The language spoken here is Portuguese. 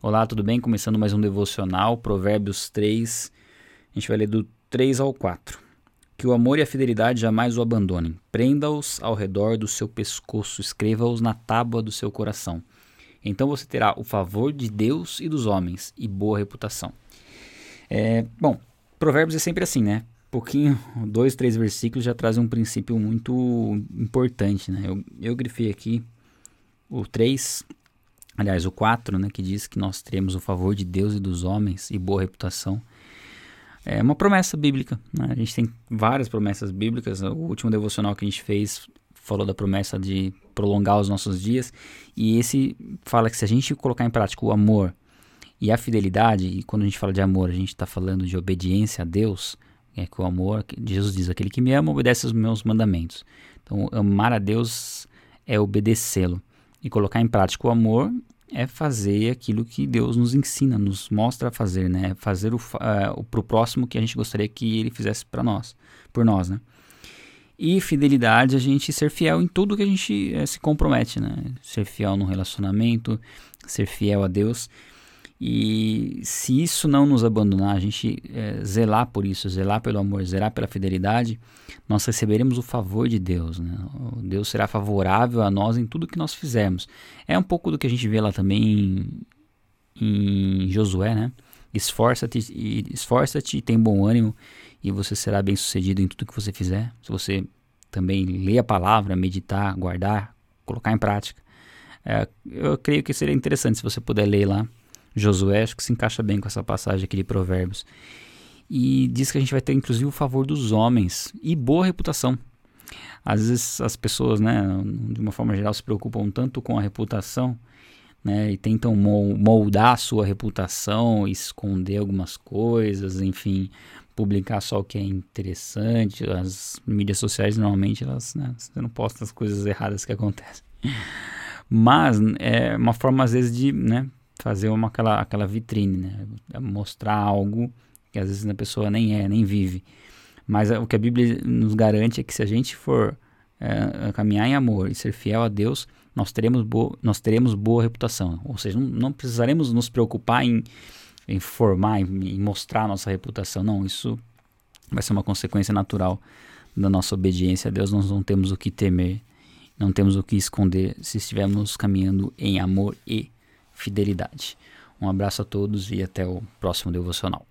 Olá, tudo bem? Começando mais um devocional, Provérbios 3. A gente vai ler do 3 ao 4. Que o amor e a fidelidade jamais o abandonem. Prenda-os ao redor do seu pescoço, escreva-os na tábua do seu coração. Então você terá o favor de Deus e dos homens e boa reputação. É, bom, Provérbios é sempre assim, né? Pouquinho, dois, três versículos já trazem um princípio muito importante, né? Eu, eu grifei aqui o 3, aliás, o 4, né, que diz que nós teremos o favor de Deus e dos homens e boa reputação. É uma promessa bíblica. Né? A gente tem várias promessas bíblicas. O último devocional que a gente fez falou da promessa de prolongar os nossos dias. E esse fala que se a gente colocar em prática o amor e a fidelidade, e quando a gente fala de amor, a gente está falando de obediência a Deus, é que o amor, Jesus diz: aquele que me ama obedece aos meus mandamentos. Então, amar a Deus é obedecê-lo. E colocar em prática o amor é fazer aquilo que Deus nos ensina, nos mostra a fazer, né? Fazer o, uh, pro próximo que a gente gostaria que ele fizesse para nós, por nós, né? E fidelidade, a gente ser fiel em tudo que a gente uh, se compromete, né? Ser fiel no relacionamento, ser fiel a Deus. E se isso não nos abandonar, a gente é, zelar por isso, zelar pelo amor, zelar pela fidelidade, nós receberemos o favor de Deus. Né? Deus será favorável a nós em tudo que nós fizermos. É um pouco do que a gente vê lá também em, em Josué, né? Esforça-te esforça-te, tem bom ânimo e você será bem sucedido em tudo que você fizer. Se você também ler a palavra, meditar, guardar, colocar em prática. É, eu creio que seria interessante se você puder ler lá Josué, acho que se encaixa bem com essa passagem aqui de Provérbios. E diz que a gente vai ter inclusive o favor dos homens e boa reputação. Às vezes as pessoas, né, de uma forma geral, se preocupam tanto com a reputação, né, e tentam moldar a sua reputação, esconder algumas coisas, enfim, publicar só o que é interessante. As mídias sociais normalmente elas, né, você não posta as coisas erradas que acontecem. Mas é uma forma às vezes de, né, fazer uma, aquela, aquela vitrine, né? Mostrar algo que às vezes a pessoa nem é, nem vive. Mas o que a Bíblia nos garante é que se a gente for é, caminhar em amor e ser fiel a Deus, nós teremos, bo nós teremos boa reputação. Ou seja, não, não precisaremos nos preocupar em, em formar, em, em mostrar a nossa reputação. Não, isso vai ser uma consequência natural da nossa obediência a Deus. Nós não temos o que temer, não temos o que esconder se estivermos caminhando em amor e fidelidade. Um abraço a todos e até o próximo devocional.